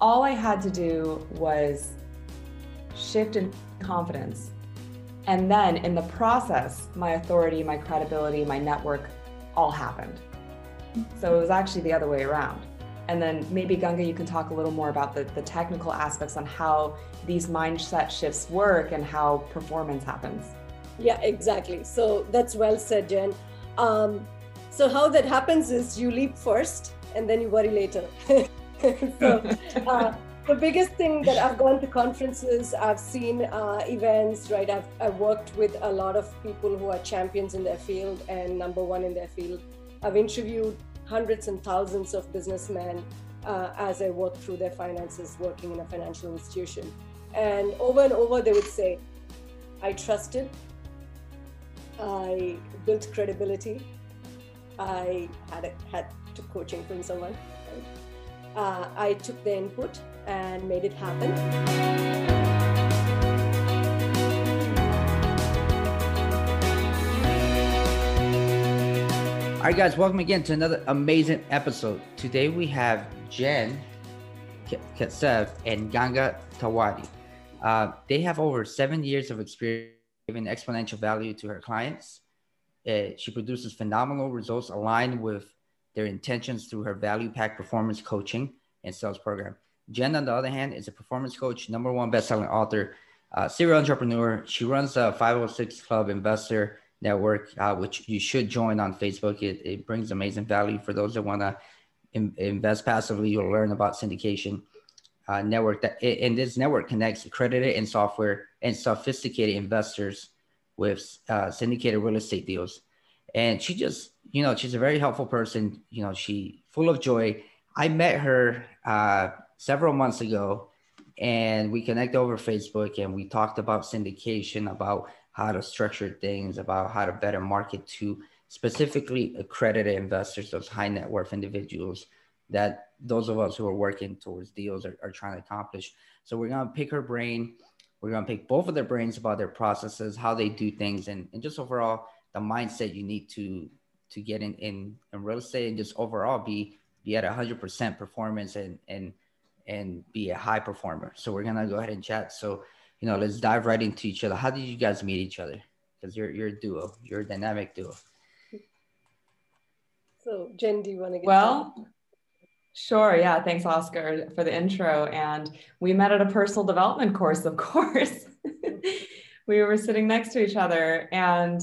all I had to do was shift in confidence. And then in the process, my authority, my credibility, my network all happened. So it was actually the other way around. And then maybe Ganga, you can talk a little more about the, the technical aspects on how these mindset shifts work and how performance happens. Yeah, exactly. So that's well said, Jen. Um, so how that happens is you leap first and then you worry later. so uh, the biggest thing that I've gone to conferences, I've seen uh, events, right? I've, I've worked with a lot of people who are champions in their field and number one in their field. I've interviewed hundreds and thousands of businessmen uh, as I work through their finances, working in a financial institution. And over and over, they would say, I trusted, I built credibility, I had, a, had to coaching from someone. Uh, I took the input and made it happen. All right, guys, welcome again to another amazing episode. Today we have Jen Katsev and Ganga Tawadi. Uh, they have over seven years of experience giving exponential value to her clients. Uh, she produces phenomenal results aligned with their intentions through her value pack performance coaching and sales program. Jen, on the other hand, is a performance coach, number one best-selling author, uh, serial entrepreneur. She runs a 506 Club Investor Network, uh, which you should join on Facebook. It, it brings amazing value for those that want to in, invest passively. You'll learn about syndication uh, network that, and this network connects accredited and software and sophisticated investors with uh, syndicated real estate deals. And she just, you know, she's a very helpful person. You know, she full of joy. I met her uh, several months ago and we connect over Facebook and we talked about syndication, about how to structure things, about how to better market to specifically accredited investors, those high net worth individuals that those of us who are working towards deals are, are trying to accomplish. So we're going to pick her brain we're going to pick both of their brains about their processes, how they do things, and, and just overall the mindset you need to to get in, in, in real estate and just overall be be at 100% performance and and and be a high performer. So we're gonna go ahead and chat. So you know, let's dive right into each other. How did you guys meet each other? Because you're you're a duo. You're a dynamic duo. So Jen, do you want to get well? Started? Sure. Yeah. Thanks, Oscar, for the intro. And we met at a personal development course, of course. we were sitting next to each other. And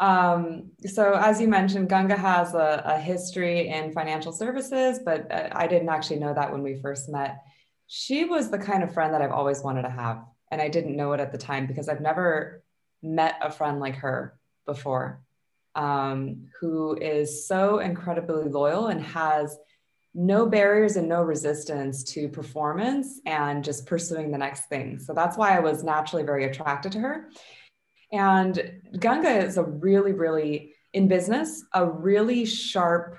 um, so, as you mentioned, Ganga has a, a history in financial services, but I didn't actually know that when we first met. She was the kind of friend that I've always wanted to have. And I didn't know it at the time because I've never met a friend like her before um, who is so incredibly loyal and has no barriers and no resistance to performance and just pursuing the next thing. So that's why I was naturally very attracted to her. And Ganga is a really, really, in business, a really sharp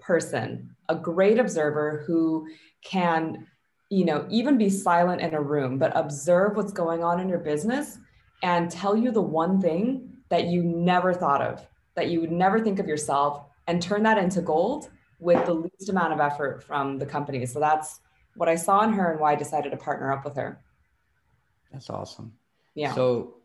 person, a great observer who can, you know, even be silent in a room, but observe what's going on in your business and tell you the one thing that you never thought of, that you would never think of yourself, and turn that into gold with the least amount of effort from the company. So that's what I saw in her and why I decided to partner up with her. That's awesome. Yeah. So,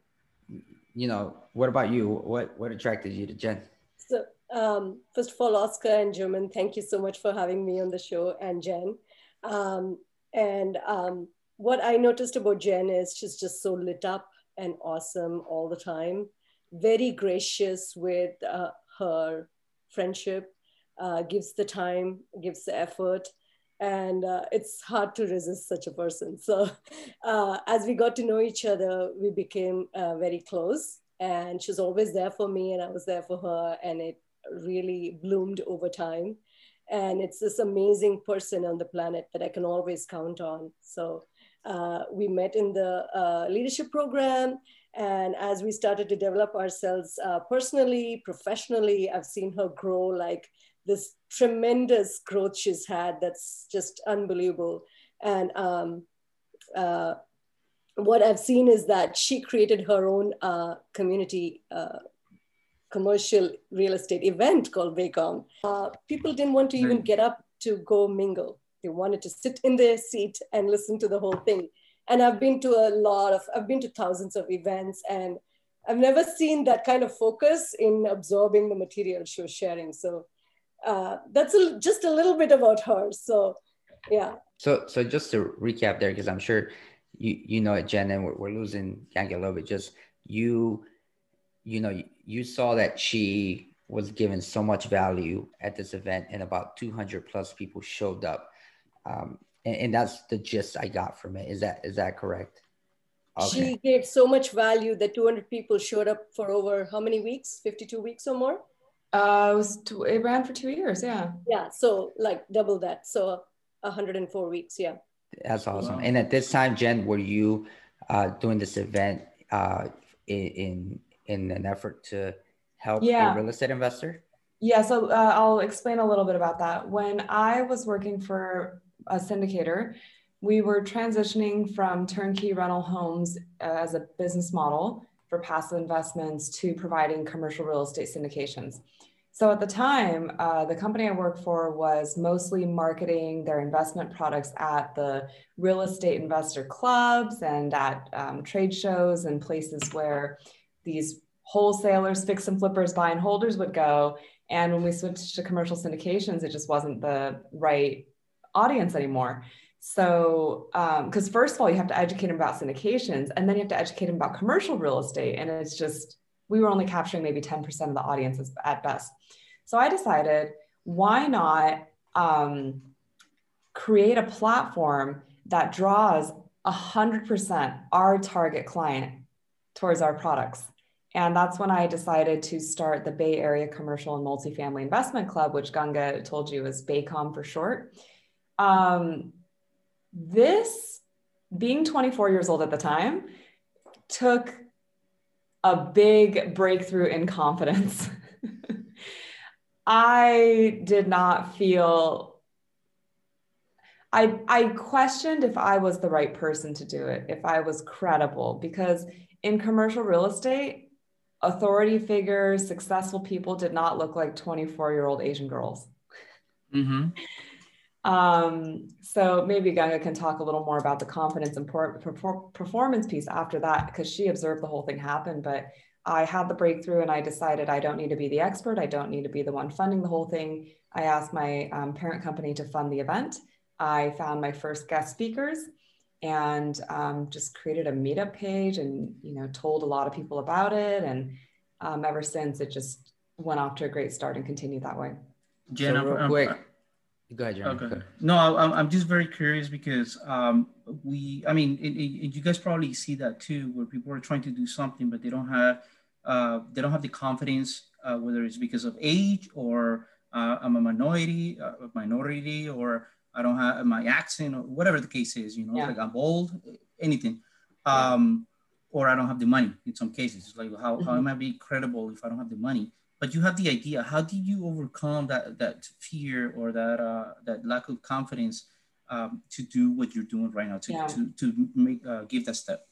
you know, what about you? What what attracted you to Jen? So, um, first of all, Oscar and German, thank you so much for having me on the show, and Jen. Um, and um, what I noticed about Jen is she's just so lit up and awesome all the time. Very gracious with uh, her friendship uh, gives the time, gives the effort, and uh, it's hard to resist such a person. So, uh, as we got to know each other, we became uh, very close, and she's always there for me, and I was there for her, and it really bloomed over time. And it's this amazing person on the planet that I can always count on. So, uh, we met in the uh, leadership program and as we started to develop ourselves uh, personally professionally i've seen her grow like this tremendous growth she's had that's just unbelievable. And um, uh, what I've seen is that she created her own uh, community uh, commercial real estate event called Baycom. Uh, people didn't want to even get up to go mingle. they wanted to sit in their seat and listen to the whole thing. And I've been to a lot of, I've been to thousands of events and I've never seen that kind of focus in absorbing the material she was sharing. So uh, that's a, just a little bit about her. So yeah. So so just to recap there, because I'm sure you you know it, Jen, and we're, we're losing Ganga a little bit. Just you, you know, you, you saw that she was given so much value at this event, and about 200 plus people showed up. Um, and, and that's the gist I got from it. Is that is that correct? Okay. She gave so much value that 200 people showed up for over how many weeks? 52 weeks or more? Uh, it was two, it ran for two years. Yeah. Yeah. So like double that. So 104 weeks. Yeah. That's awesome. Wow. And at this time, Jen, were you uh, doing this event uh, in in an effort to help yeah. a real estate investor? Yeah. So uh, I'll explain a little bit about that. When I was working for a syndicator, we were transitioning from turnkey rental homes as a business model for passive investments to providing commercial real estate syndications. So at the time, uh, the company I worked for was mostly marketing their investment products at the real estate investor clubs and at um, trade shows and places where these wholesalers, fix and flippers, buy and holders would go. And when we switched to commercial syndications, it just wasn't the right audience anymore. So, because um, first of all, you have to educate them about syndications, and then you have to educate them about commercial real estate. And it's just, we were only capturing maybe 10% of the audiences at best. So I decided, why not um, create a platform that draws 100% our target client towards our products? And that's when I decided to start the Bay Area Commercial and Multifamily Investment Club, which Ganga told you is Baycom for short. Um, this, being 24 years old at the time, took a big breakthrough in confidence. I did not feel I I questioned if I was the right person to do it, if I was credible because in commercial real estate, authority figures, successful people did not look like 24-year-old Asian girls. Mm-hmm. Um, so maybe Ganga can talk a little more about the confidence and performance piece after that, because she observed the whole thing happen. But I had the breakthrough and I decided I don't need to be the expert. I don't need to be the one funding the whole thing. I asked my um, parent company to fund the event. I found my first guest speakers and um, just created a meetup page and you know told a lot of people about it and um, ever since it just went off to a great start and continued that way. Jen, so real quick, Go ahead, Jeremy. Okay. No, I, I'm just very curious because um, we, I mean, it, it, you guys probably see that too, where people are trying to do something, but they don't have, uh, they don't have the confidence, uh, whether it's because of age or uh, I'm a minority, uh, a minority, or I don't have my accent or whatever the case is, you know, yeah. like I'm old, anything. Um, yeah. Or I don't have the money in some cases. It's like, how, mm-hmm. how am I be credible if I don't have the money? But you have the idea how did you overcome that that fear or that uh, that lack of confidence um, to do what you're doing right now to yeah. to, to make uh, give that step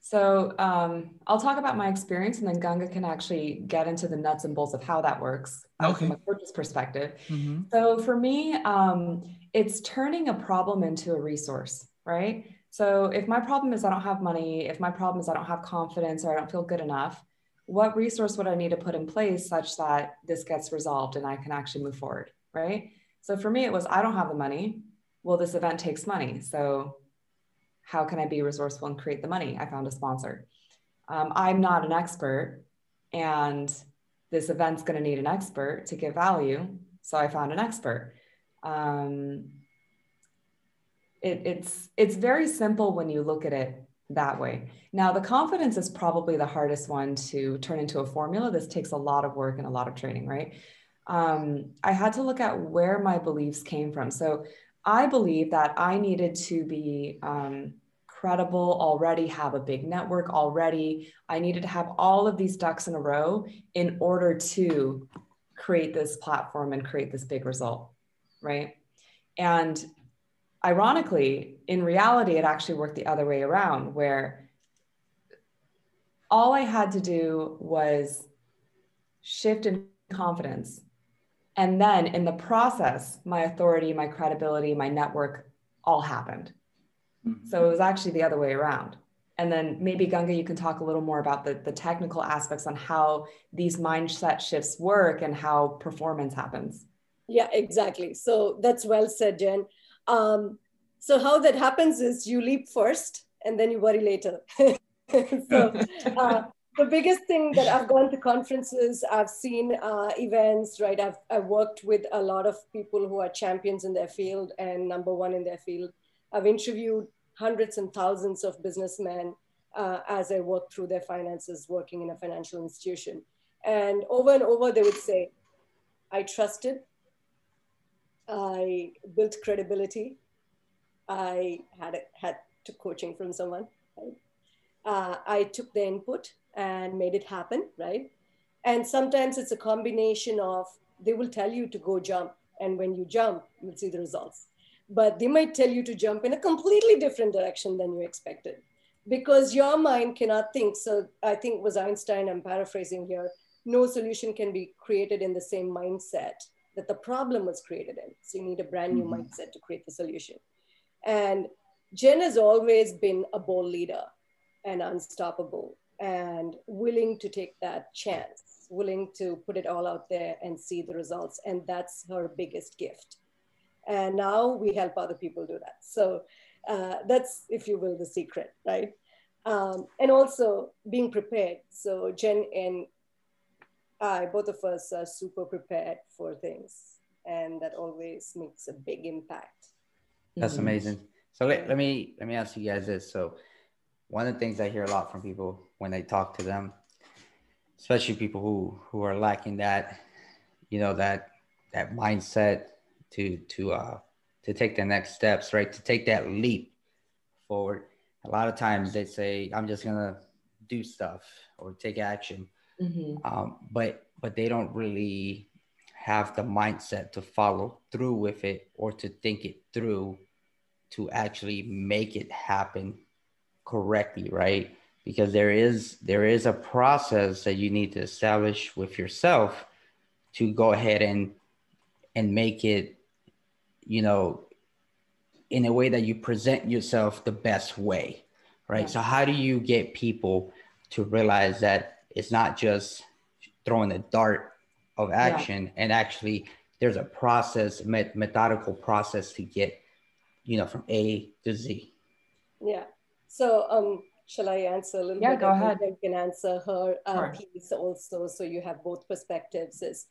so um, I'll talk about my experience, and then Ganga can actually get into the nuts and bolts of how that works uh, okay. from a coach's perspective. Mm-hmm. So for me, um, it's turning a problem into a resource, right? So if my problem is I don't have money, if my problem is I don't have confidence or I don't feel good enough, what resource would I need to put in place such that this gets resolved and I can actually move forward, right? So for me, it was I don't have the money. Well, this event takes money. So how can I be resourceful and create the money? I found a sponsor. Um, I'm not an expert, and this event's going to need an expert to give value. So I found an expert. Um, it, it's it's very simple when you look at it that way. Now, the confidence is probably the hardest one to turn into a formula. This takes a lot of work and a lot of training, right? Um, I had to look at where my beliefs came from. So I believe that I needed to be um, credible already, have a big network already. I needed to have all of these ducks in a row in order to create this platform and create this big result, right? And ironically, in reality, it actually worked the other way around, where all I had to do was shift in confidence And then in the process, my authority, my credibility, my network all happened. Mm-hmm. So it was actually the other way around. And then maybe Ganga, you can talk a little more about the, the technical aspects on how these mindset shifts work and how performance happens. Yeah, exactly. So that's well said, Jen. Um, so how that happens is you leap first and then you worry later. so uh, the biggest thing that I've gone to conferences, I've seen uh, events, right? I've, I've worked with a lot of people who are champions in their field and number one in their field. I've interviewed hundreds and thousands of businessmen uh, as I work through their finances, working in a financial institution. And over and over, they would say, I trusted, I built credibility, I had, had coaching from someone. Uh, I took the input and made it happen, right? And sometimes it's a combination of they will tell you to go jump, and when you jump, you'll see the results. But they might tell you to jump in a completely different direction than you expected because your mind cannot think. So I think was Einstein, I'm paraphrasing here, no solution can be created in the same mindset that the problem was created in. So you need a brand new mm-hmm. mindset to create the solution. And Jen has always been a bold leader and unstoppable and willing to take that chance, willing to put it all out there and see the results. And that's her biggest gift. And now we help other people do that. So uh, that's, if you will, the secret, right? Um, and also being prepared. So Jen and I, both of us are super prepared for things. And that always makes a big impact. That's mm-hmm. amazing. So let, let me let me ask you guys this. So one of the things I hear a lot from people when I talk to them, especially people who who are lacking that, you know, that that mindset to to uh to take the next steps, right? To take that leap forward. A lot of times they say, I'm just gonna do stuff or take action. Mm-hmm. Um, but but they don't really have the mindset to follow through with it or to think it through to actually make it happen correctly, right? Because there is there is a process that you need to establish with yourself to go ahead and and make it, you know, in a way that you present yourself the best way, right? Yeah. So how do you get people to realize that it's not just throwing a dart of action yeah. and actually there's a process, methodical process to get, you know, from A to Z. Yeah. So um, shall I answer a little yeah, bit? Yeah, go ahead. I can answer her uh, sure. piece also, so you have both perspectives. Is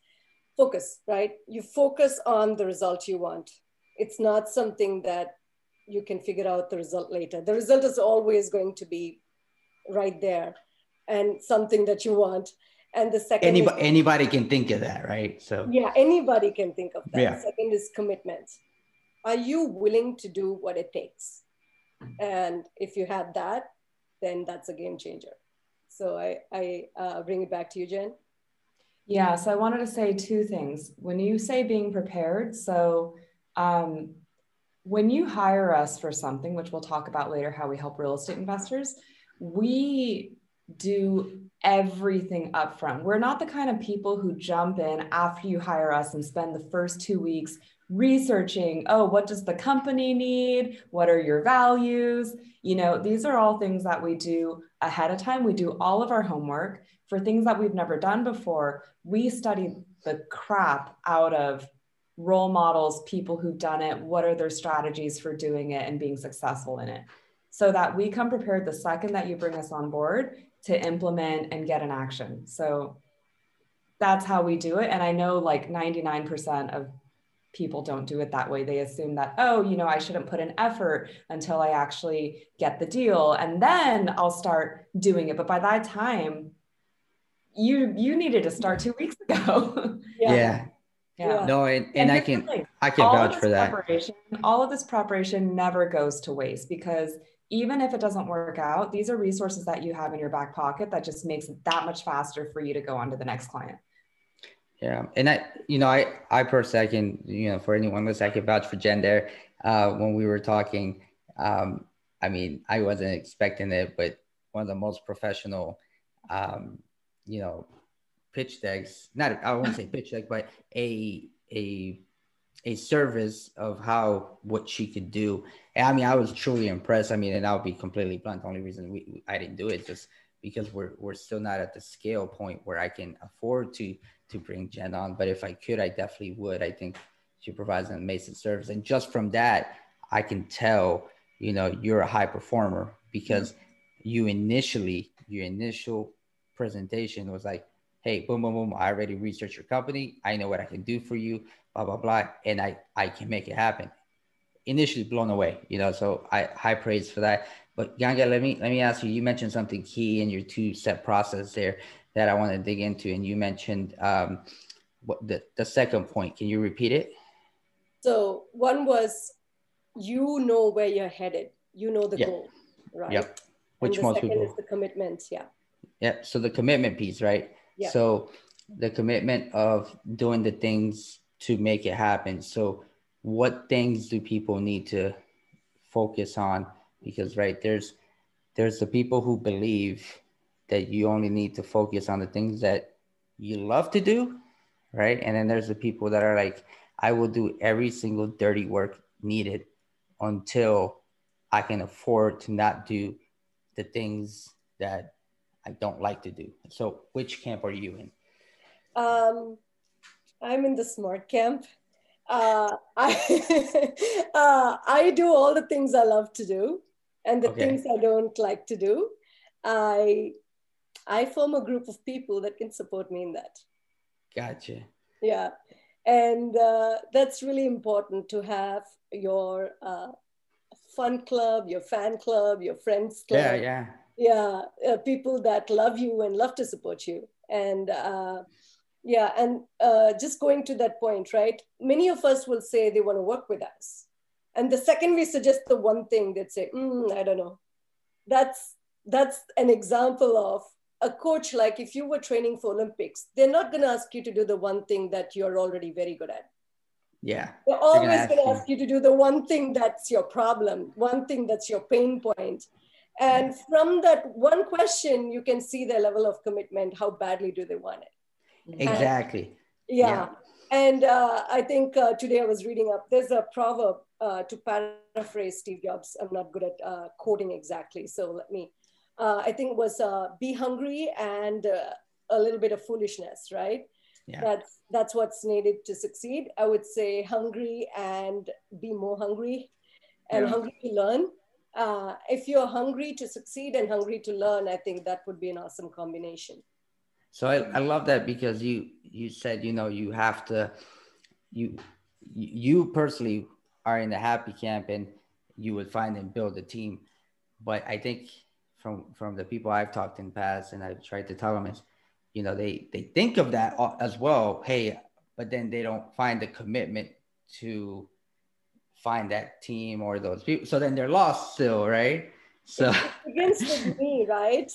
focus, right? You focus on the result you want. It's not something that you can figure out the result later. The result is always going to be right there and something that you want. And the second anybody, is, anybody can think of that, right? So yeah, anybody can think of that. Yeah. Second is commitment. Are you willing to do what it takes? And if you have that, then that's a game changer. So I, I uh, bring it back to you, Jen. Yeah, so I wanted to say two things. When you say being prepared, so um, when you hire us for something, which we'll talk about later, how we help real estate investors, we do everything upfront. We're not the kind of people who jump in after you hire us and spend the first two weeks researching oh what does the company need? What are your values? You know these are all things that we do ahead of time. We do all of our homework for things that we've never done before. We study the crap out of role models people who've done it what are their strategies for doing it and being successful in it. So that we come prepared the second that you bring us on board to implement and get an action so that's how we do it and i know like 99% of people don't do it that way. They assume that, oh, you know, I shouldn't put an effort until I actually get the deal and then I'll start doing it. But by that time, you you needed to start two weeks ago. yeah. yeah. Yeah. No, and, and, and I can I can vouch for that. All of this preparation never goes to waste because even if it doesn't work out, these are resources that you have in your back pocket that just makes it that much faster for you to go on to the next client. Yeah, and I, you know, I, I personally, I can, you know, for anyone listening, I can vouch for Jen there. Uh, when we were talking, um, I mean, I wasn't expecting it, but one of the most professional, um, you know, pitch decks. Not, I won't say pitch deck, but a a a service of how what she could do. And I mean, I was truly impressed. I mean, and I'll be completely blunt. The only reason we, I didn't do it just because we're we're still not at the scale point where I can afford to to bring Jen on. But if I could, I definitely would. I think she provides an amazing service, and just from that, I can tell you know you're a high performer because you initially your initial presentation was like, hey, boom, boom, boom. I already researched your company. I know what I can do for you blah blah blah, and I I can make it happen. Initially blown away, you know. So I high praise for that. But Ganga, let me let me ask you. You mentioned something key in your two step process there that I want to dig into, and you mentioned um, what the the second point. Can you repeat it? So one was you know where you're headed. You know the yeah. goal, right? Yep. Which and the most second people... is the commitment. Yeah. Yeah. So the commitment piece, right? Yeah. So the commitment of doing the things to make it happen. So, what things do people need to focus on? Because right there's there's the people who believe that you only need to focus on the things that you love to do, right? And then there's the people that are like, I will do every single dirty work needed until I can afford to not do the things that I don't like to do. So, which camp are you in? Um, I'm in the smart camp. Uh, I, uh, I do all the things I love to do and the okay. things I don't like to do. I, I form a group of people that can support me in that. Gotcha. Yeah. And uh, that's really important to have your uh, fun club, your fan club, your friends club. Yeah, yeah. Yeah, uh, people that love you and love to support you. And uh, yeah, and uh, just going to that point, right? Many of us will say they want to work with us. And the second we suggest the one thing, they'd say, mm, I don't know. That's, that's an example of a coach, like if you were training for Olympics, they're not going to ask you to do the one thing that you're already very good at. Yeah. They're always going to ask you to do the one thing that's your problem, one thing that's your pain point. And from that one question, you can see their level of commitment. How badly do they want it? Exactly. And, yeah. yeah. And uh, I think uh, today I was reading up, there's a proverb uh, to paraphrase Steve Jobs. I'm not good at uh, quoting exactly. So let me, uh, I think it was uh, be hungry and a little bit of foolishness, right? Yeah. That's, that's what's needed to succeed. I would say hungry and be more hungry and yeah. hungry to learn. if you're hungry to succeed and hungry to learn, I think that would be an awesome combination. So I, I love that because you you said you know you have to you you personally are in the happy camp and you would find and build a team. But I think from from the people I've talked in past and I've tried to tell them is, you know, they they think of that as well. Hey, but then they don't find the commitment to find that team or those people. So then they're lost still, right? So with me, right?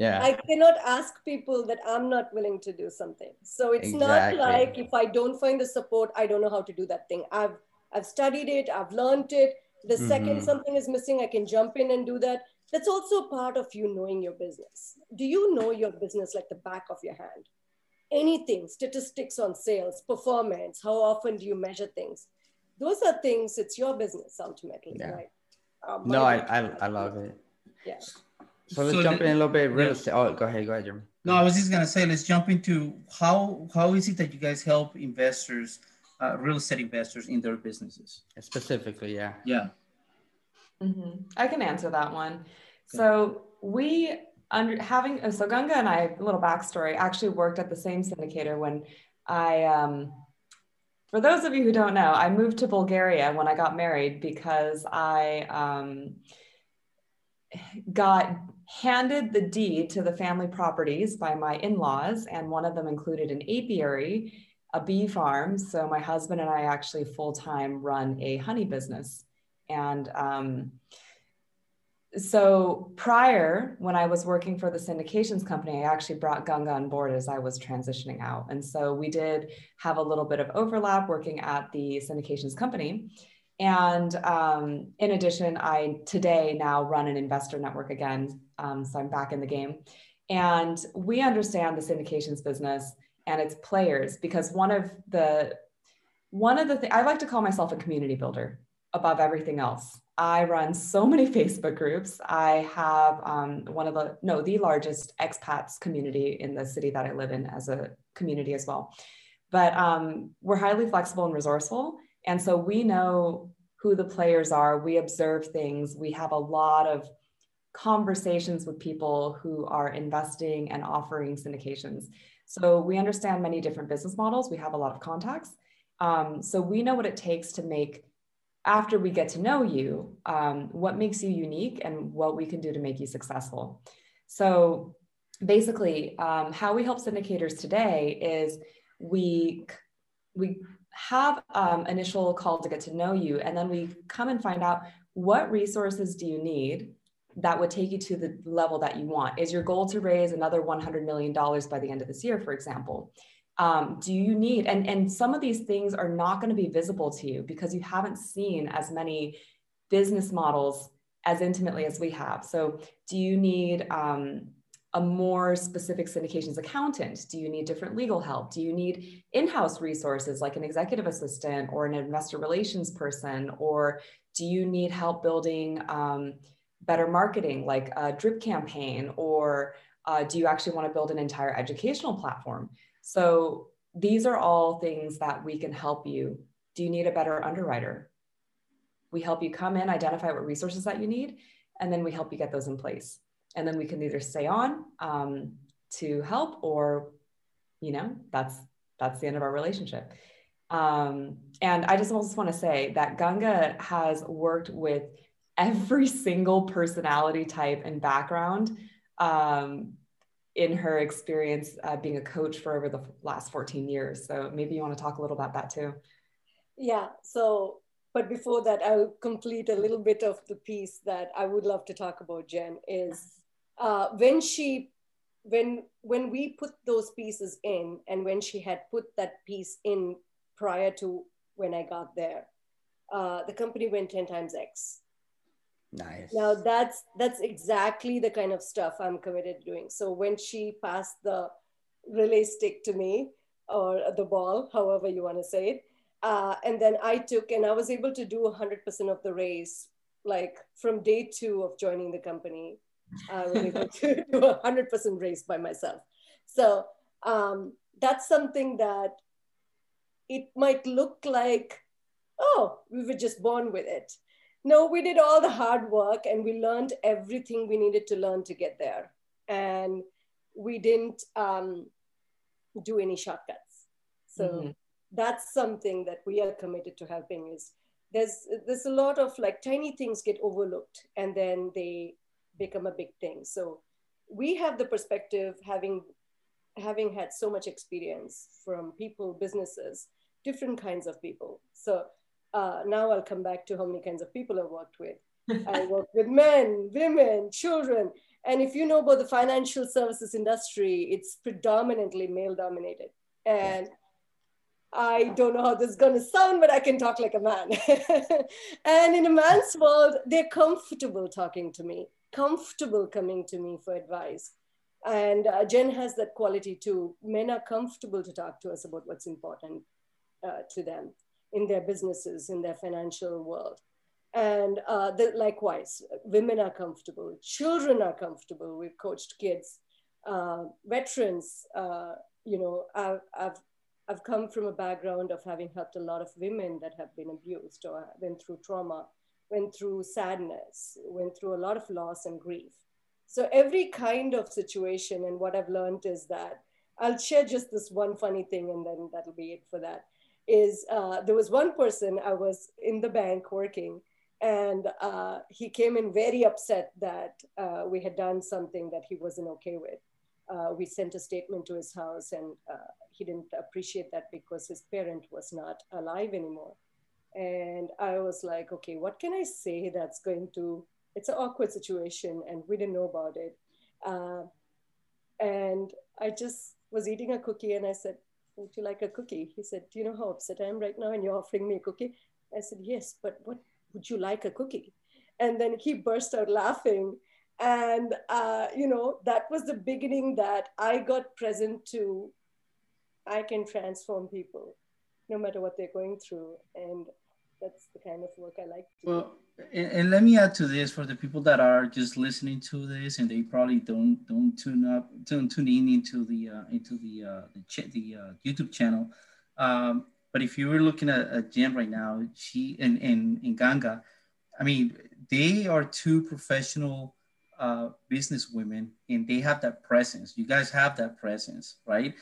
Yeah. I cannot ask people that i'm not willing to do something. So it's exactly. not like if i don't find the support i don't know how to do that thing. I've i've studied it i've learned it. The mm-hmm. second something is missing i can jump in and do that. That's also part of you knowing your business. Do you know your business like the back of your hand? Anything statistics on sales performance how often do you measure things? Those are things it's your business ultimately yeah. right? Um, no I, I i love it. Yeah so let's so jump the, in a little bit real estate. Oh, go ahead, go ahead, Jeremy. No, I was just gonna say, let's jump into how how is it that you guys help investors, uh, real estate investors in their businesses? Specifically, yeah. Yeah. Mm-hmm. I can answer that one. So we under having so Ganga and I a little backstory actually worked at the same syndicator when I um for those of you who don't know, I moved to Bulgaria when I got married because I um got handed the deed to the family properties by my in-laws and one of them included an apiary a bee farm. So my husband and i actually full-time run a honey business. And um, so prior when i was working for the syndications company i actually brought ganga on board as i was transitioning out. And so we did have a little bit of overlap working at the syndications company and um, in addition, I today now run an investor network again. Um, so I'm back in the game. And we understand the syndications business and its players because one of the one of the things I like to call myself a community builder above everything else. I run so many Facebook groups. I have um, one of the, no, the largest expats community in the city that I live in as a community as well. But um, we're highly flexible and resourceful. And so we know who the players are. We observe things. We have a lot of conversations with people who are investing and offering syndications. So we understand many different business models. We have a lot of contacts. Um, so we know what it takes to make, after we get to know you, um, what makes you unique and what we can do to make you successful. So basically, um, how we help syndicators today is we we have um, initial call to get to know you, and then we come and find out what resources do you need that would take you to the level that you want. Is your goal to raise another $100 million by the end of this year, for example? Um, do you need, and, and some of these things are not going to be visible to you because you haven't seen as many business models as intimately as we have. So, do you need um, a more specific syndications accountant? Do you need different legal help? Do you need in house resources like an executive assistant or an investor relations person? Or do you need help building um, better marketing like a drip campaign? Or uh, do you actually want to build an entire educational platform? So these are all things that we can help you. Do you need a better underwriter? We help you come in, identify what resources that you need, and then we help you get those in place and then we can either stay on um, to help or you know that's that's the end of our relationship. Um, and i just also want to say that ganga has worked with every single personality type and background um, in her experience uh, being a coach for over the last 14 years. So maybe you want to talk a little about that too. Yeah so but before that i'll complete a little bit of the piece that i would love to talk about jen is uh, when she when when we put those pieces in and when she had put that piece in prior to when i got there uh, the company went 10 times x. Nice. Now that's that's exactly the kind of stuff i'm committed to doing. So when she passed the relay stick to me or the ball however you want to say it uh, and then i took and i was able to do 100% of the race like from day two of joining the company I was able to do a hundred percent race by myself. So um, that's something that it might look like, oh, we were just born with it. No, we did all the hard work and we learned everything we needed to learn to get there. And we didn't um, do any shortcuts. So mm-hmm. that's something that we are committed to helping is there's there's a lot of like tiny things get overlooked and then they become a big thing. So we have the perspective having having had so much experience from people, businesses, different kinds of people. So uh, now I'll come back to how many kinds of people I've worked with. I work with men, women, children. And if you know about the financial services industry, it's predominantly male dominated. And I don't know how this is going to sound, but I can talk like a man. and in a man's world, they're comfortable talking to me comfortable coming to me for advice. And uh, Jen has that quality too. Men are comfortable to talk to us about what's important uh, to them in their businesses, in their financial world. And uh, the, likewise, women are comfortable, children are comfortable. We've coached kids, uh, veterans. Uh, you know, I've, I've, I've come from a background of having helped a lot of women that have been abused or been through trauma went through sadness, went through a lot of loss and grief. So every kind of situation, and what I've learned is that I'll share just this one funny thing, and then that'll be it for that. Is uh, there was one person I was in the bank working, and uh, he came in very upset that uh, we had done something that he wasn't okay with. Uh, we sent a statement to his house, and uh, he didn't appreciate that because his parent was not alive anymore. And I was like, okay, what can I say that's going to, it's an awkward situation and we didn't know about it. Uh, and I just was eating a cookie and I said, would you like a cookie? He said, do you know how upset I am right now and you're offering me a cookie? I said, yes, but what would you like a cookie? And then he burst out laughing. And, uh, you know, that was the beginning that I got present to, I can transform people no matter what they're going through. And that's the kind of work I like. well, and, and, let me add to this for the people that are just listening to this and they probably don't don't tune up tune tune in into the uh, into the uh, the, ch- the uh, YouTube channel. Um, but if you were looking at, at Jen right now, she and in, in Ganga, I mean, they are two professional uh, business women and they have that presence. You guys have that presence, right?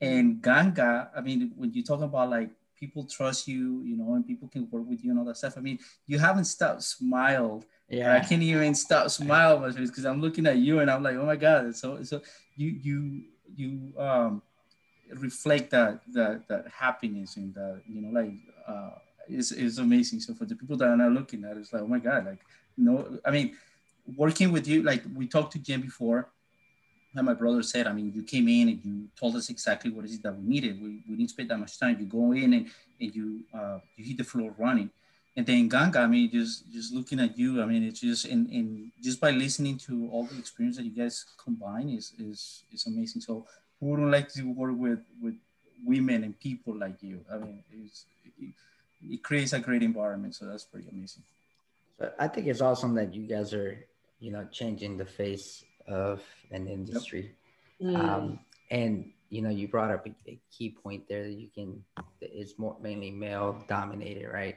And Ganga, I mean, when you talk about like people trust you, you know, and people can work with you and all that stuff. I mean, you haven't stopped smiled. Yeah. I can't even stop smile because I'm looking at you and I'm like, oh my God. So so you you you um reflect that that that happiness and that, you know, like uh is is amazing. So for the people that are not looking at it, it's like, oh my God, like no, I mean, working with you, like we talked to Jim before, and my brother said, I mean, you came in and you told us exactly what is it that we needed. We, we didn't spend that much time. You go in and, and you uh, you hit the floor running. And then Ganga, I mean, just just looking at you, I mean, it's just and, and just by listening to all the experience that you guys combine is is is amazing. So who wouldn't like to work with with women and people like you? I mean, it's, it, it creates a great environment. So that's pretty amazing. So I think it's awesome that you guys are, you know, changing the face of an industry. Yep. Mm. Um, and you know, you brought up a, a, key point there that you can it's more mainly male dominated, right?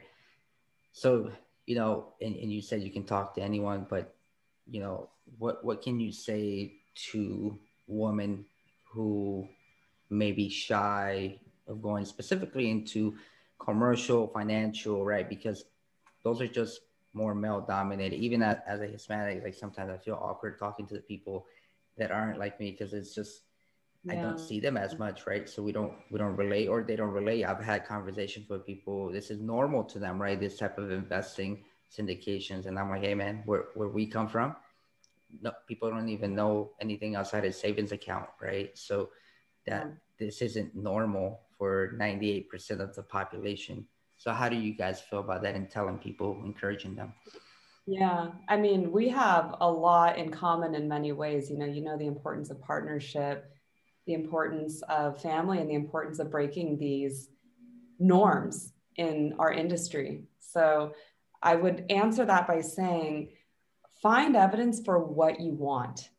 So, you know, and, and you said you can talk to anyone, but you know, what what can you say to women who may be shy of going specifically into commercial, financial, right? Because those are just more male dominated. Even as, as a Hispanic, like sometimes I feel awkward talking to the people that aren't like me because it's just yeah. I don't see them as much, right? So we don't we don't relate or they don't relate. I've had conversations with people. This is normal to them, right? This type of investing syndications, and I'm like, hey man, where where we come from, no people don't even know anything outside a savings account, right? So that yeah. this isn't normal for 98% of the population. So how do you guys feel about that and telling people, encouraging them? Yeah, I mean, we have a lot in common in many ways. You know, you know the importance of partnership, the importance of family, and the importance of breaking these norms in our industry. So I would answer that by saying, find evidence for what you want.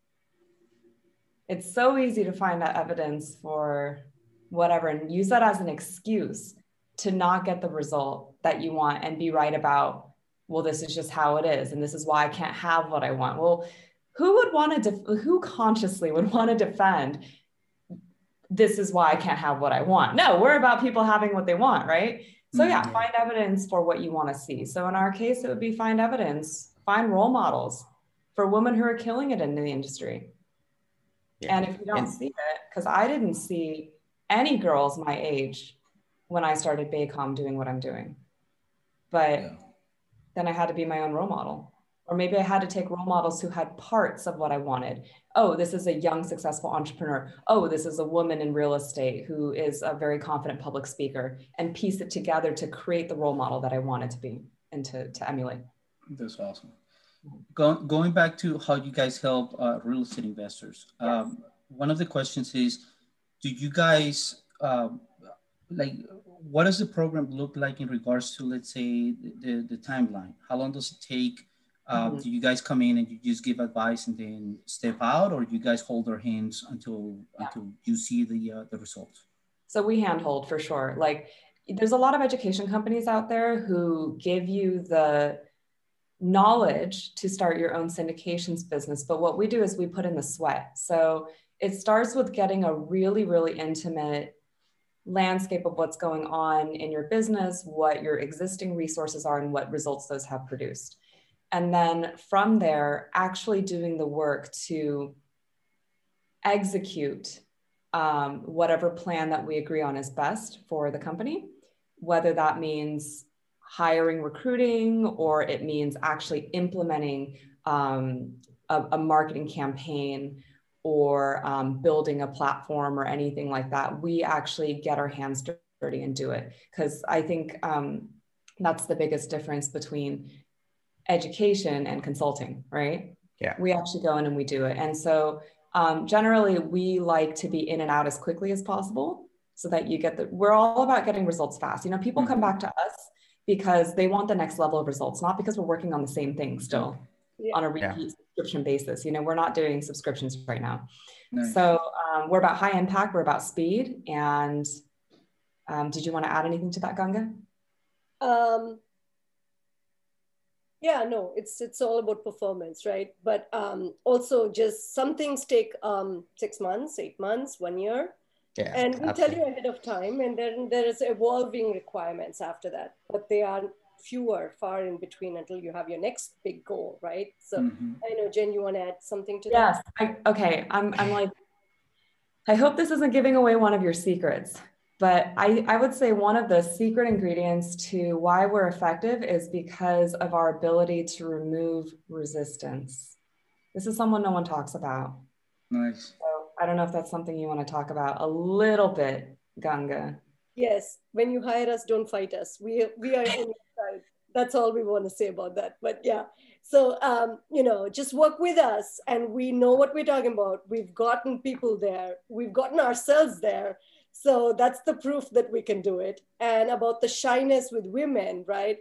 It's so easy to find that evidence for whatever and use that as an excuse to not get the result that you want and be right about well this is just how it is and this is why i can't have what i want. Well who would want to def- who consciously would want to defend this is why i can't have what i want? No we're about people having what they want right? So yeah mm-hmm. find evidence for what you want to see. So in our case it would be find evidence find role models for women who are killing it in the industry. Yeah. and if you don't and- see it because i didn't see any girls my age when I started Baycom doing what I'm doing. But yeah. then I had to be my own role model. Or maybe I had to take role models who had parts of what I wanted. Oh, this is a young, successful entrepreneur. Oh, this is a woman in real estate who is a very confident public speaker, and piece it together to create the role model that I wanted to be and to, to emulate. That's awesome. Go, going back to how you guys help uh, real estate investors, yes. um, one of the questions is do you guys um, like what does the program look like in regards to let's say the, the, timeline how long does it take uh, mm-hmm. do you guys come in and you just give advice and then step out or do you guys hold their hands until yeah. until you see the uh, the results so we handhold for sure like there's a lot of education companies out there who give you the knowledge to start your own syndications business but what we do is we put in the sweat so it starts with getting a really really intimate landscape of what's going on in your business, what your existing resources are, and what results those have produced. And then from there, actually doing the work to execute um, whatever plan that we agree on is best for the company, whether that means hiring recruiting or it means actually implementing um, a, a marketing campaign or um, building a platform or anything like that. We actually get our hands dirty and do it because I think um, that's the biggest difference between education and consulting, right? Yeah. We actually go in and we do it. And so um, generally, we like to be in and out as quickly as possible so that you get the we're all about getting results fast you know people mm-hmm. come back to us because they want the next level of results not because we're working on the same thing still yeah. on a repeat yeah. subscription basis you know we're not doing subscriptions right now nice. so um, we're about high impact we're about speed and um, did you want to add anything to that ganga um, yeah no it's it's all about performance right but um, also just some things take um, six months eight months one year yeah, and we tell you ahead of time and then there is evolving requirements after that but they are fewer far in between until you have your next big goal right so mm-hmm. i know jen you want to add something to yes, that yes okay i'm i'm like i hope this isn't giving away one of your secrets but I, I would say one of the secret ingredients to why we're effective is because of our ability to remove resistance. This is someone no one talks about. Nice. So I don't know if that's something you want to talk about a little bit, Ganga. Yes. When you hire us, don't fight us. We, we are on your side. That's all we want to say about that. But yeah. So, um, you know, just work with us and we know what we're talking about. We've gotten people there, we've gotten ourselves there so that's the proof that we can do it. And about the shyness with women, right?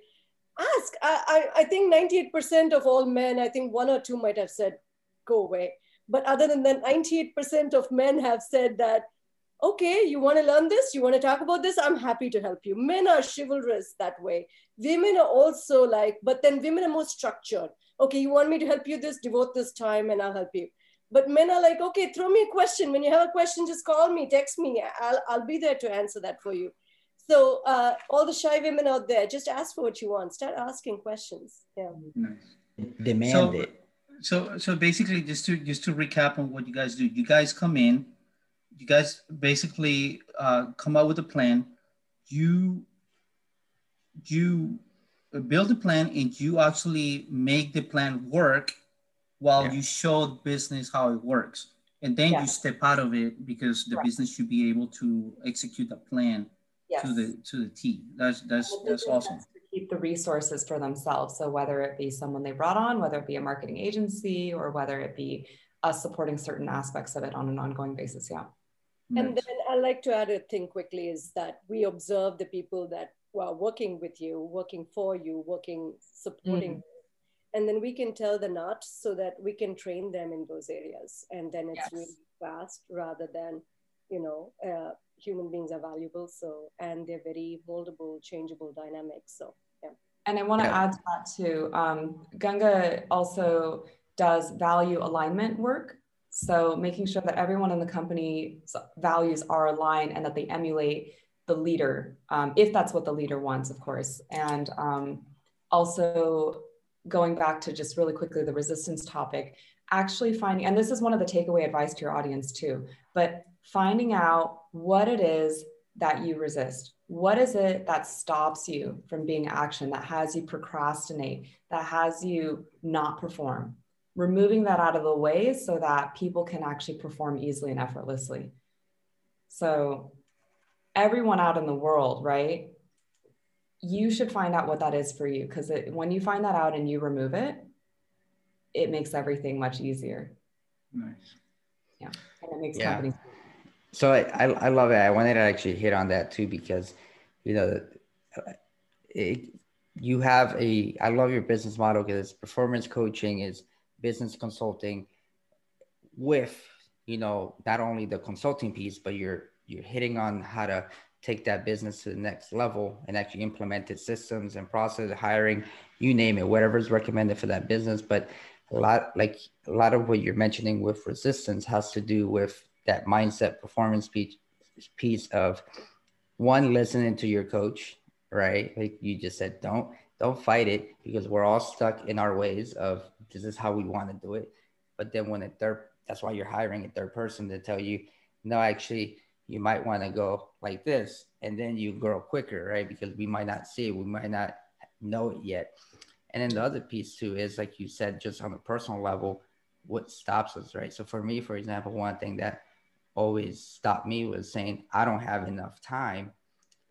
Ask. I, I, I think 98% of all men, I think one or two might have said, go away. But other than that, 98% of men have said that, okay, you want to learn this? You want to talk about this? I'm happy to help you. Men are chivalrous that way. Women are also like, but then women are more structured. Okay, you want me to help you this? Devote this time and I'll help you. But men are like, okay, throw me a question. When you have a question, just call me, text me. I'll, I'll be there to answer that for you. So uh, all the shy women out there, just ask for what you want. Start asking questions. Yeah. Nice. Demand so, it. So, so basically, just to just to recap on what you guys do, you guys come in, you guys basically uh, come up with a plan. You you build a plan and you actually make the plan work while yeah. you show the business how it works. And then yeah. you step out of it because the right. business should be able to execute the plan yes. to the to the T. That's that's that's awesome. To keep the resources for themselves. So whether it be someone they brought on, whether it be a marketing agency, or whether it be us supporting certain aspects of it on an ongoing basis. Yeah. And then I like to add a thing quickly is that we observe the people that are working with you, working for you, working supporting mm-hmm. and then we can tell the not so that we can train them in those areas. And then it's yes. really fast rather than you know uh, human beings are valuable so and they're very moldable changeable dynamics so yeah. And i want to yeah. add to that too um, ganga also does value alignment work so making sure that everyone in the company values are aligned and that they emulate the leader um, if that's what the leader wants of course and um, also going back to just really quickly the resistance topic, actually finding, and this is one of the takeaway advice to your audience too, but finding out what it is that you resist. What is it that stops you from being action, that has you procrastinate, that has you not perform? Removing that out of the way so that people can actually perform easily and effortlessly. So, everyone out in the world, right? you should find out what that is for you because when you find that out and you remove it, it makes everything much easier. Nice. Yeah. And it makes yeah. companies. So I, I, I love it. I wanted to actually hit on that too because, you know, it, you have a, I love your business model because performance coaching is business consulting with, you know, not only the consulting piece, but you're, you're hitting on how to take that business to the next level and actually implement its systems and process hiring you name it whatever is recommended for that business. But a lot like a lot of what you're mentioning with resistance has to do with that mindset performance piece piece of one listening to your coach right? Like you just said don't don't fight it because we're all stuck in our ways of this is how we want to do it but then when a third that's why you're hiring a third person to tell you no actually you might want to go like this and then you grow quicker, right? Because we might not see it, we might not know it yet. And then the other piece too is like you said, just on a personal level, what stops us, right? So for me, for example, one thing that always stopped me was saying, I don't have enough time.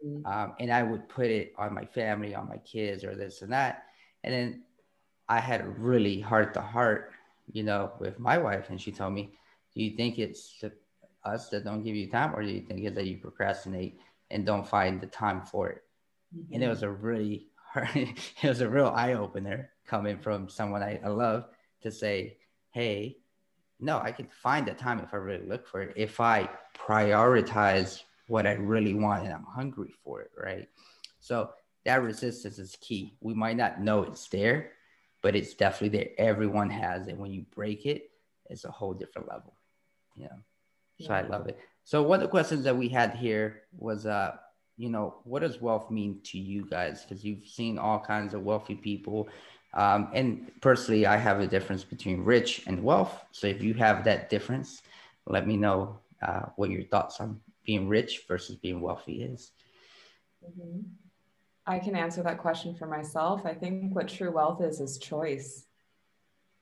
Mm-hmm. Um, and I would put it on my family, on my kids, or this and that. And then I had a really heart to heart, you know, with my wife, and she told me, Do you think it's us that don't give you time, or do you think it's that you procrastinate and don't find the time for it? Mm-hmm. And it was a really hard, it was a real eye opener coming from someone I, I love to say, hey, no, I can find the time if I really look for it. If I prioritize what I really want and I'm hungry for it, right? So that resistance is key. We might not know it's there, but it's definitely there. Everyone has it. When you break it, it's a whole different level. Yeah. So. I love it. So one of the questions that we had here was, uh, you know, what does wealth mean to you guys? Because you've seen all kinds of wealthy people. Um, and personally, I have a difference between rich and wealth. So if you have that difference, let me know uh, what your thoughts on being rich versus being wealthy is. Mm-hmm. I can answer that question for myself. I think what true wealth is is choice.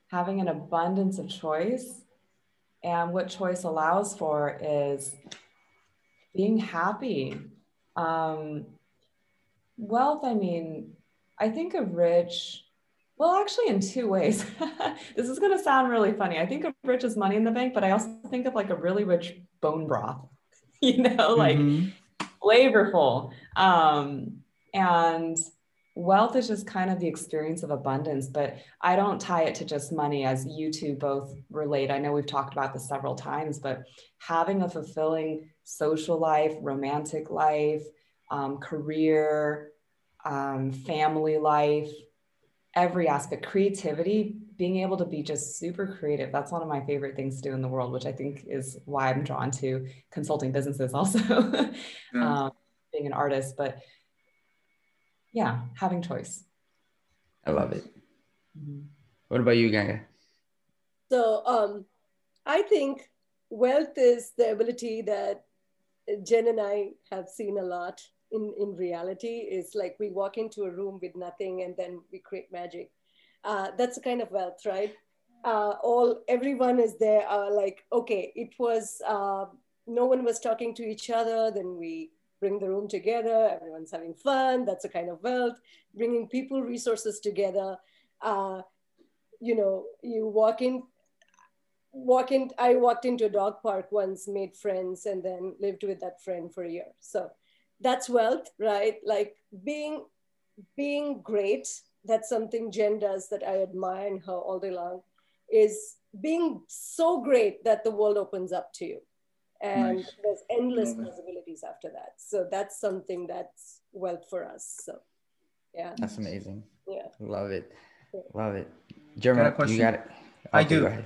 Having an abundance of choice. And what choice allows for is being happy. Um, wealth, I mean, I think of rich, well, actually, in two ways. this is going to sound really funny. I think of rich as money in the bank, but I also think of like a really rich bone broth, you know, like mm-hmm. flavorful. Um, and wealth is just kind of the experience of abundance, but I don't tie it to just money as you two both relate. I know we've talked about this several times, but having a fulfilling social life, romantic life, um, career, um, family life, every aspect, creativity, being able to be just super creative. That's one of my favorite things to do in the world, which I think is why I'm drawn to consulting businesses also, yeah. um, being an artist. But yeah, having choice. I love it. Mm-hmm. What about you, Ganga? So um, I think wealth is the ability that Jen and I have seen a lot in, in reality. Is like we walk into a room with nothing and then we create magic. Uh, that's a kind of wealth, right? Uh, all everyone is there. Uh, like okay, it was uh, no one was talking to each other. Then we bring the room together, everyone's having fun, that's a kind of wealth, bringing people resources together. Uh, you know, you walk in, walk in, I walked into a dog park once, made friends, and then lived with that friend for a year. So that's wealth, right? Like being, being great, that's something Jen does that I admire in her all day long, is being so great that the world opens up to you. And nice. there's endless possibilities after that. So that's something that's wealth for us so yeah. That's amazing. Yeah. Love it. Love it. Jeremy, you got it? Okay, i do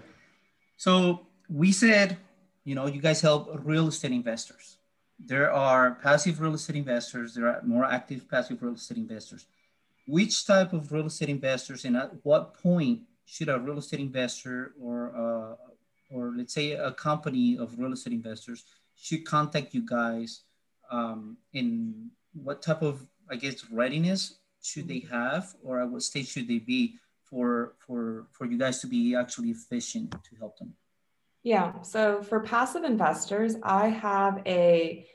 so we said you know you guys help real estate investors. There are passive real estate investors there are more active passive real estate investors which type of real estate investors and at what point should a real estate investor or uh, or let's say a company of real estate investors should contact you guys um, in what type of i guess readiness should they have or at what stage should they be for for for you guys to be actually efficient to help them? Yeah. So for passive investors i have a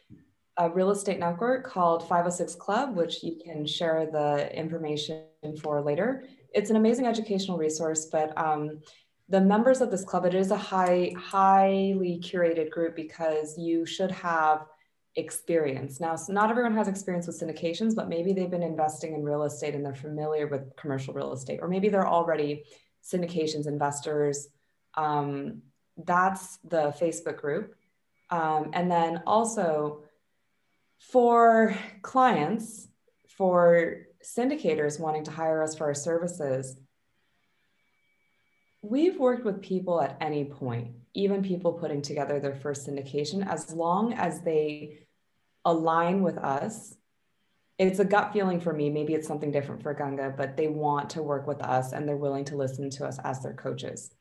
a real estate network called 506 Club, which you can share the information for later. It's an amazing educational resource, but um, the members of this club, it is a high, highly curated group because you should have experience. Now, so not everyone has experience with syndications, but maybe they've been investing in real estate and they're familiar with commercial real estate, or maybe they're already syndications investors. Um, that's the Facebook group. Um, and then also for clients, for syndicators wanting to hire us for our services, We've worked with people at any point, even people putting together their first syndication, as long as they align with us. It's a gut feeling for me. Maybe it's something different for Ganga, but they want to work with us and they're willing to listen to us as their coaches.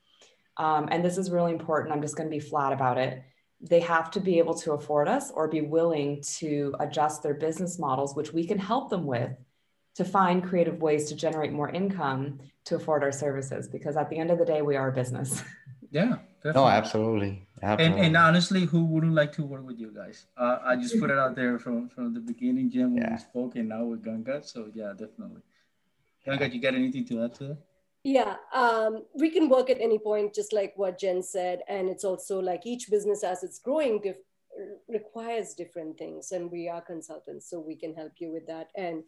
Um, and this is really important. I'm just going to be flat about it. They have to be able to afford us or be willing to adjust their business models, which we can help them with to find creative ways to generate more income to afford our services because at the end of the day we are a business yeah definitely. no absolutely, absolutely. And, and honestly who wouldn't like to work with you guys uh, i just put it out there from from the beginning jim when yeah. we spoke and now with ganga so yeah definitely ganga you got anything to add to that Yeah, um, we can work at any point, just like what Jen said. And it's also like each business as it's growing requires different things. And we are consultants, so we can help you with that. And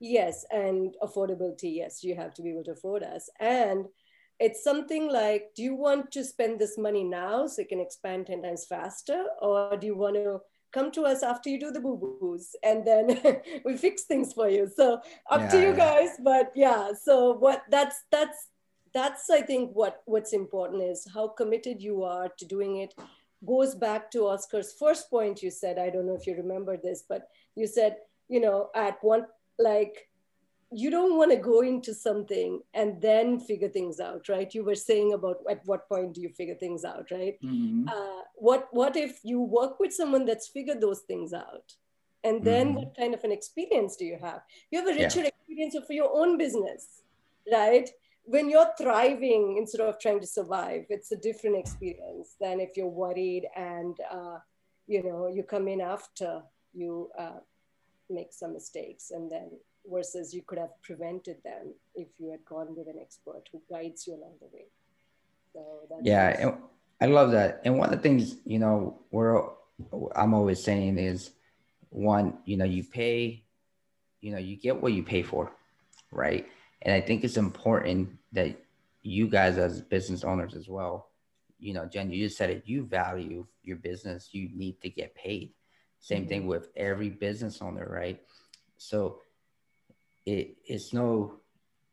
yes, and affordability, yes, you have to be able to afford us. And it's something like, do you want to spend this money now so you can expand 10 times faster? Or do you want to come to us after you do the boo-boos and then we fix things for you so up yeah, to you yeah. guys but yeah so what that's that's that's i think what what's important is how committed you are to doing it goes back to oscar's first point you said i don't know if you remember this but you said you know at one like you don't want to go into something and then figure things out right you were saying about at what point do you figure things out right mm-hmm. uh, what what if you work with someone that's figured those things out and then mm-hmm. what kind of an experience do you have you have a richer yeah. experience for your own business right when you're thriving instead of trying to survive it's a different experience than if you're worried and uh, you know you come in after you uh, make some mistakes and then versus you could have prevented them if you had gone with an expert who guides you along the way. So yeah, I love that. And one of the things you know we're I'm always saying is one, you know, you pay, you know, you get what you pay for, right? And I think it's important that you guys as business owners as well, you know, Jen, you just said it, you value your business, you need to get paid. Same mm-hmm. thing with every business owner, right? So it, it's no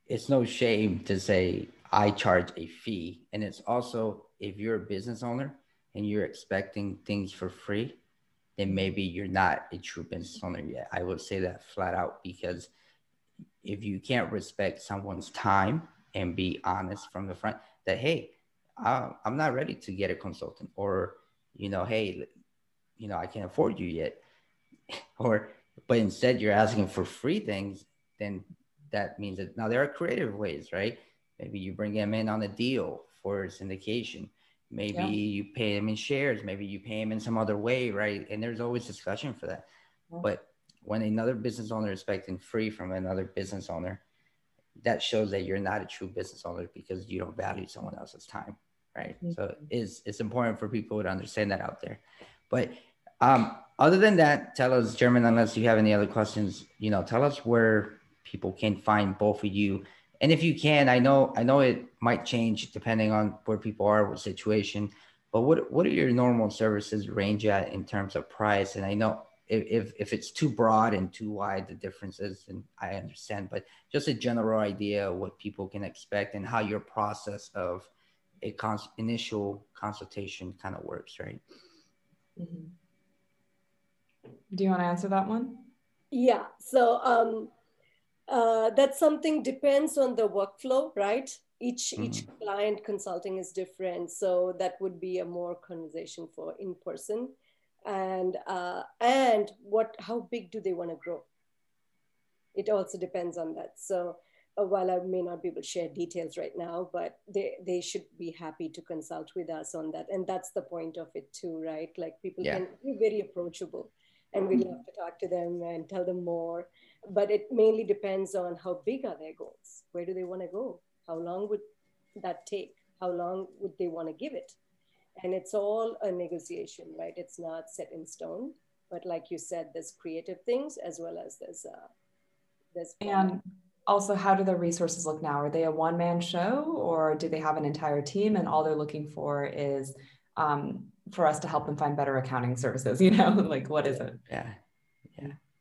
it's no shame to say I charge a fee. And it's also if you're a business owner and you're expecting things for free, then maybe you're not a true business owner yet. I would say that flat out because if you can't respect someone's time and be honest from the front that hey, I'm not ready to get a consultant, or you know, hey, you know, I can't afford you yet, or but instead you're asking for free things then that means that now there are creative ways, right? Maybe you bring them in on a deal for syndication. Maybe yeah. you pay them in shares. Maybe you pay them in some other way, right? And there's always discussion for that. Yeah. But when another business owner is expecting free from another business owner, that shows that you're not a true business owner because you don't value someone else's time, right? Mm-hmm. So it's it's important for people to understand that out there. But um, other than that, tell us, German, unless you have any other questions, you know, tell us where people can find both of you. And if you can i know i know it might change depending on where people are what situation but what what are your normal services range at in terms of price? And i know if if it's too broad and too wide the differences and i understand but just a general idea of what people can expect and how your process of a cons- initial consultation kind of works right? Mm-hmm. do you want to answer that one? Yeah. So um uh, that's something depends on the workflow, right? Each mm. each client consulting is different, so that would be a more conversation for in person, and uh, and what how big do they want to grow? It also depends on that. So uh, while I may not be able to share details right now, but they they should be happy to consult with us on that, and that's the point of it too, right? Like people yeah. can be very approachable, and we love to talk to them and tell them more but it mainly depends on how big are their goals. Where do they want to go? How long would that take? How long would they want to give it? And it's all a negotiation right? It's not set in stone. But like you said there's creative things as well as there's uh there's and also how do the resources look now? Are they a one-man show or do they have an entire team? And all they're looking for is um, for us to help them find better accounting services you know like what is it? Yeah yeah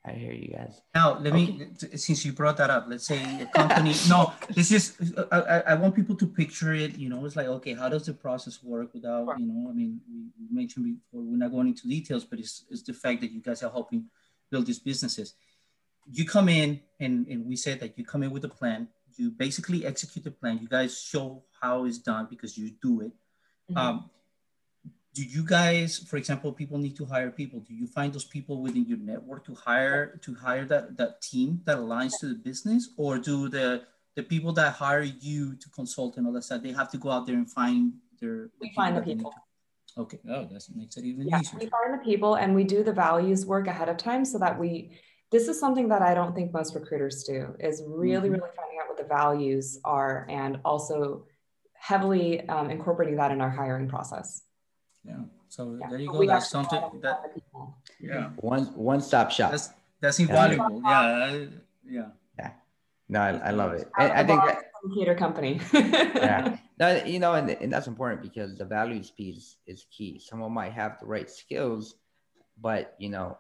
I hear you guys. Now, let okay. me, since you brought that up, let's say a company, no, this is, I, I want people to picture it, you know, it's like, okay, how does the process work without, you know, I mean, we mentioned before, we're not going into details, but it's, it's the fact that you guys are helping build these businesses. You come in and, and we said that you come in with a plan, you basically execute the plan, you guys show how it's done because you do it. Mm-hmm. Um, do you guys for example people need to hire people. Do you find those people within your network to hire to hire that that team that aligns to the business? Or do the the people that hire you to consult and all that stuff they have to go out there and find their we find the people. Okay. Oh that makes it even yeah, easier. we find the people and we do the values work ahead of time so that we this is something that i don't think most recruiters do is really mm-hmm. really finding out what what the values are and also heavily um, incorporating that in our hiring process. Yeah. So yeah. there you go. That's something that, yeah. One, one stop shop. That's, that's invaluable. Yeah. Yeah. Yeah. No, I, I love it. I, I think that, computer company. yeah. No, you know, and, and that's important because the values piece is key. Someone might have the right skills, but you know,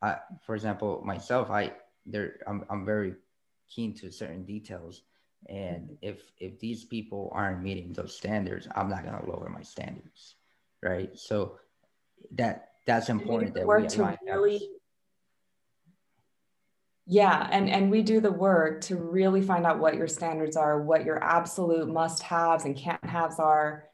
I, for example, myself, I there I'm, I'm very keen to certain details and if if these people aren't meeting those standards i'm not going to lower my standards right? So that that's important that work we to really yeah and and we do the work to really find out what your standards are what your absolute must haves and can't haves are.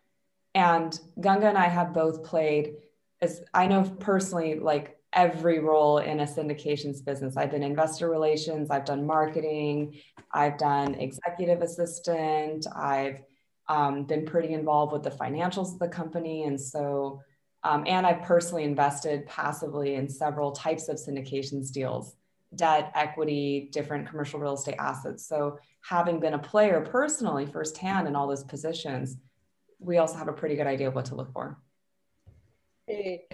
And ganga and i have both played as i know personally like every role in a syndications business. I've been investor relations, I've done marketing, I've done executive assistant, I've um, been pretty involved with the financials of the company. And so, um, and I've personally invested passively in several types of syndications deals debt, equity, different commercial real estate assets. So, having been a player personally firsthand in all those positions, we also have a pretty good idea of what to look for. Hey,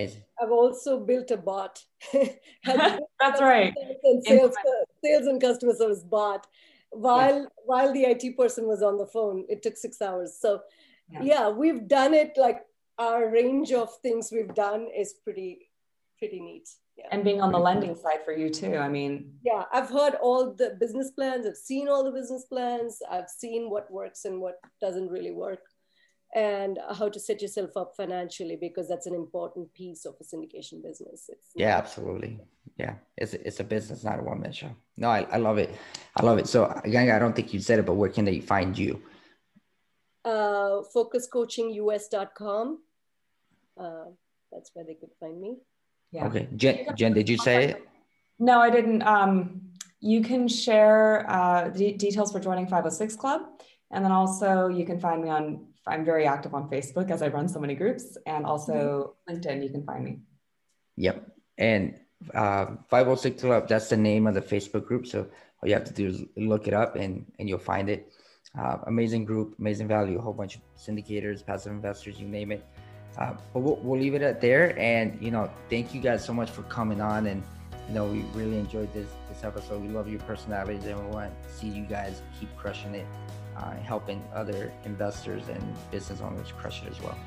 I've also built a bot. That's right. Sales, sales and customer service bot. While while the IT person was on the phone, it took six hours. So yeah. yeah, we've done it. Like our range of things we've done is pretty pretty neat. Yeah. And being on the lending side for you too. I mean, yeah, I've heard all the business plans. I've seen all the business plans. I've seen what works and what doesn't really work and how to set yourself up financially because that's an important piece of a syndication business. It's yeah, absolutely. Yeah, it's it's a business, not a one man show. No, I, I love it. I love it. So again, I don't think you said it, but where can they find you? Uh, focuscoachingus.com. Uh, that's where they could find me. Yeah. Okay. Jen, Jen, did you say it? No, I didn't. Um, you can share uh, the details for joining 506 Club. And then also you can find me on I'm very active on Facebook as I run so many groups, and also mm-hmm. LinkedIn. You can find me. Yep, and uh, 506 Club. That's the name of the Facebook group. So all you have to do is look it up, and and you'll find it. Uh, amazing group, amazing value, a whole bunch of syndicators, passive investors, you name it. Uh, but we'll, we'll leave it at there. And you know, thank you guys so much for coming on. And you know, we really enjoyed this this episode. We love your personalities, and we want to see you guys keep crushing it uh, helping other investors and business owners crush it as well.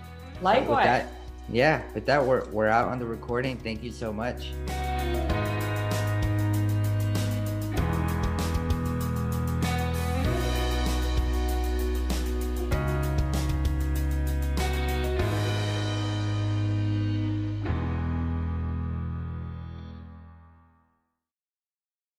Likewise. With that, yeah, with that, we're, we're out on the recording. Thank you so much.